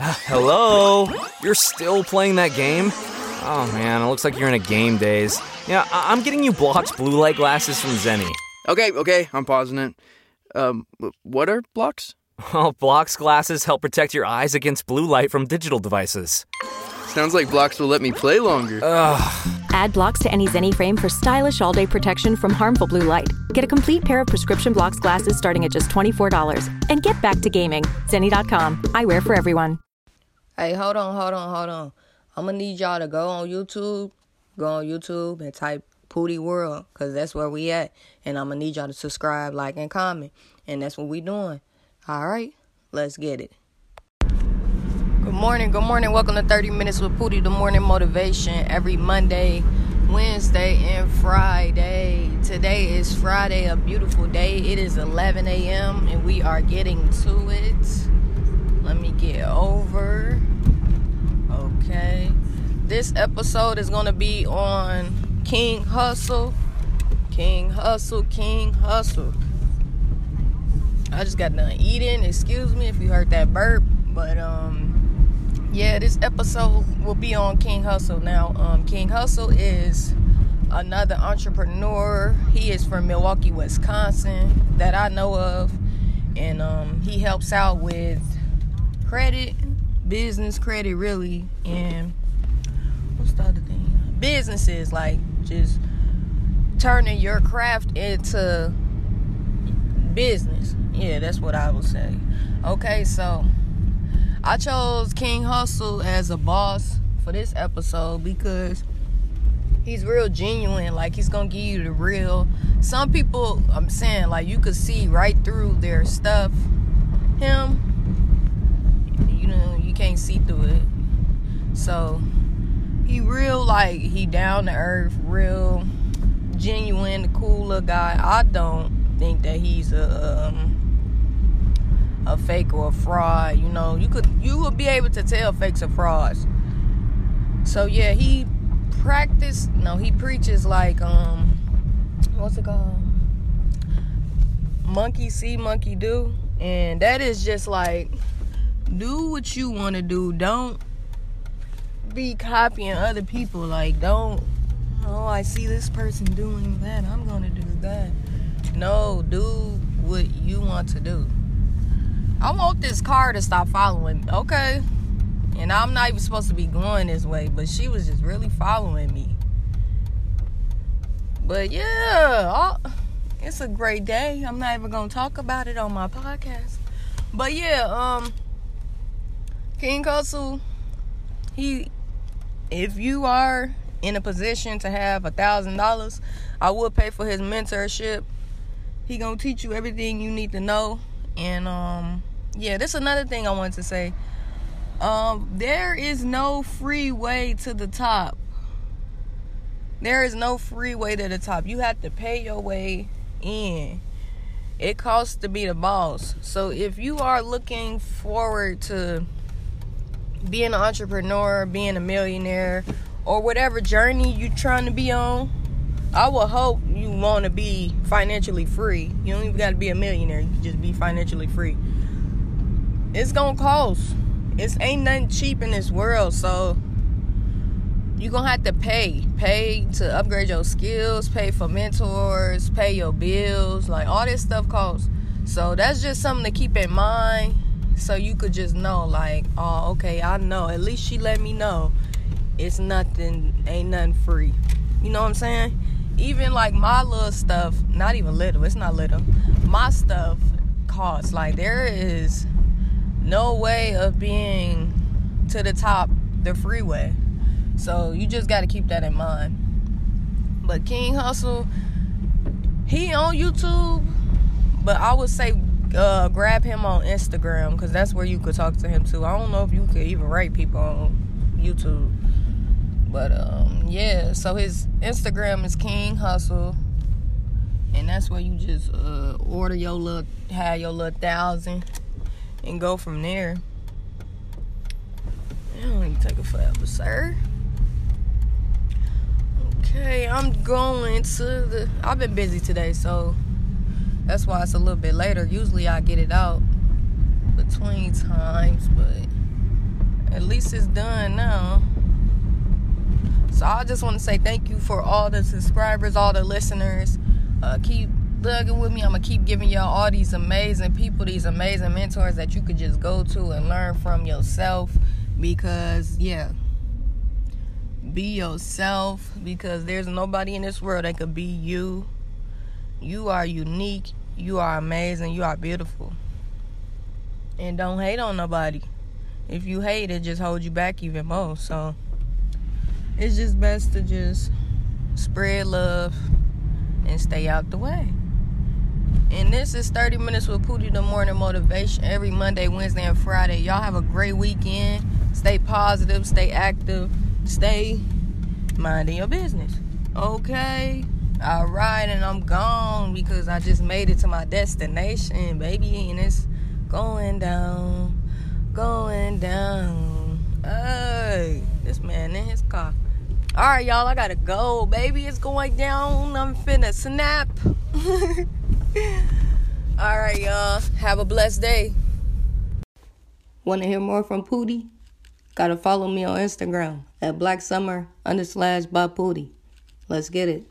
Hello? You're still playing that game? Oh man, it looks like you're in a game daze. Yeah, I- I'm getting you Blokz blue light glasses from Zenni. Okay, okay, I'm pausing it. Um, what are Blokz? Well, Blokz glasses help protect your eyes against blue light from digital devices. Sounds like Blokz will let me play longer. Add Blokz to any Zenni frame for stylish all day protection from harmful blue light. Get a complete pair of prescription Blokz glasses starting at just $24. And get back to gaming. Zenni.com. Eyewear for everyone. Hey, hold on, hold on, hold on. I'm gonna need y'all to go on YouTube, go on YouTube and type Poody World, cause that's where we at. And I'm gonna need y'all to subscribe, like, and comment. And that's what we doing. All right, let's get it. Good morning, good morning. Welcome to 30 Minutes with Poody, the morning motivation every Monday, Wednesday, and Friday. Today is Friday, a beautiful day. It is 11 a.m. and we are getting to it. Let me get over. This episode is going to be on King Hussle. King Hussle, King Hussle. I just got done eating. Excuse me if you heard that burp. But, um, yeah, this episode will be on King Hussle. Now, um, King Hussle is another entrepreneur. He is from Milwaukee, Wisconsin, that I know of. And um, he helps out with credit, business credit, really, and what's the other thing? Businesses, like just turning your craft into business. Yeah, that's what I would say. Okay, so I chose King Hussle as a boss for this episode because he's real genuine. Like he's gonna give you the real. Some people, I'm saying, like you could see right through their stuff. Him, you know, you can't see through it. So he real like he down to earth, real genuine, the cool little guy. I don't think that he's a um, a fake or a fraud. You know, you could you would be able to tell fakes or frauds. So yeah, he practice. No, he preaches like um, what's it called? Monkey see, monkey do, and that is just like do what you want to do. Don't be copying other people. Like don't. Oh, I see this person doing that. I'm gonna do that. No, do what you want to do. I want this car to stop following. Okay. And I'm not even supposed to be going this way, but she was just really following me. But yeah, it's a great day. I'm not even gonna talk about it on my podcast. But yeah, um King Hussle, he if you are in a position to have a thousand dollars, I will pay for his mentorship. He gonna teach you everything you need to know. And um yeah, that's another thing I wanted to say. Um, there is no free way to the top. There is no free way to the top. You have to pay your way in. It costs to be the boss. So if you are looking forward to being an entrepreneur, being a millionaire, or whatever journey you're trying to be on, I will hope you want to be financially free. You don't even got to be a millionaire. You just be financially free. It's gonna cost. It's ain't nothing cheap in this world, so you're gonna have to pay. Pay to upgrade your skills, pay for mentors, pay your bills, like all this stuff costs. So that's just something to keep in mind. So you could just know, like, oh, okay, I know. At least she let me know. It's nothing, ain't nothing free. You know what I'm saying? Even like my little stuff, not even little, it's not little. My stuff costs. Like there is no way of being to the top the freeway. So you just got to keep that in mind. But King Hussle, he on YouTube, but I would say uh, grab him on Instagram because that's where you could talk to him too. I don't know if you could even write people on YouTube, but um, yeah. So his Instagram is King Hussle, and that's where you just uh, order your little, have your little thousand and go from there. It don't even take a forever, sir. Okay, I'm going to the. I've been busy today, so that's why it's a little bit later. Usually I get it out between times, but at least it's done now. So I just want to say thank you for all the subscribers, all the listeners. Uh, keep thugging with me. I'm gonna keep giving y'all all these amazing people, these amazing mentors that you could just go to and learn from yourself. Because yeah, be yourself. Because there's nobody in this world that could be you. You are unique. You are amazing. You are beautiful. And don't hate on nobody. If you hate, it just holds you back even more. So it's just best to just spread love and stay out the way. And this is 30 Minutes with Poody the Morning Motivation every Monday, Wednesday, and Friday. Y'all have a great weekend. Stay positive, stay active, stay minding your business. Okay? Alright, and I'm gone because I just made it to my destination, baby, and it's going down, going down. Hey, this man in his car. Alright, y'all, I gotta go, baby. It's going down. I'm finna snap. Alright, y'all. Have a blessed day. Want to hear more from Poody? Gotta follow me on Instagram at Black Summer under slash by Poody. Let's get it.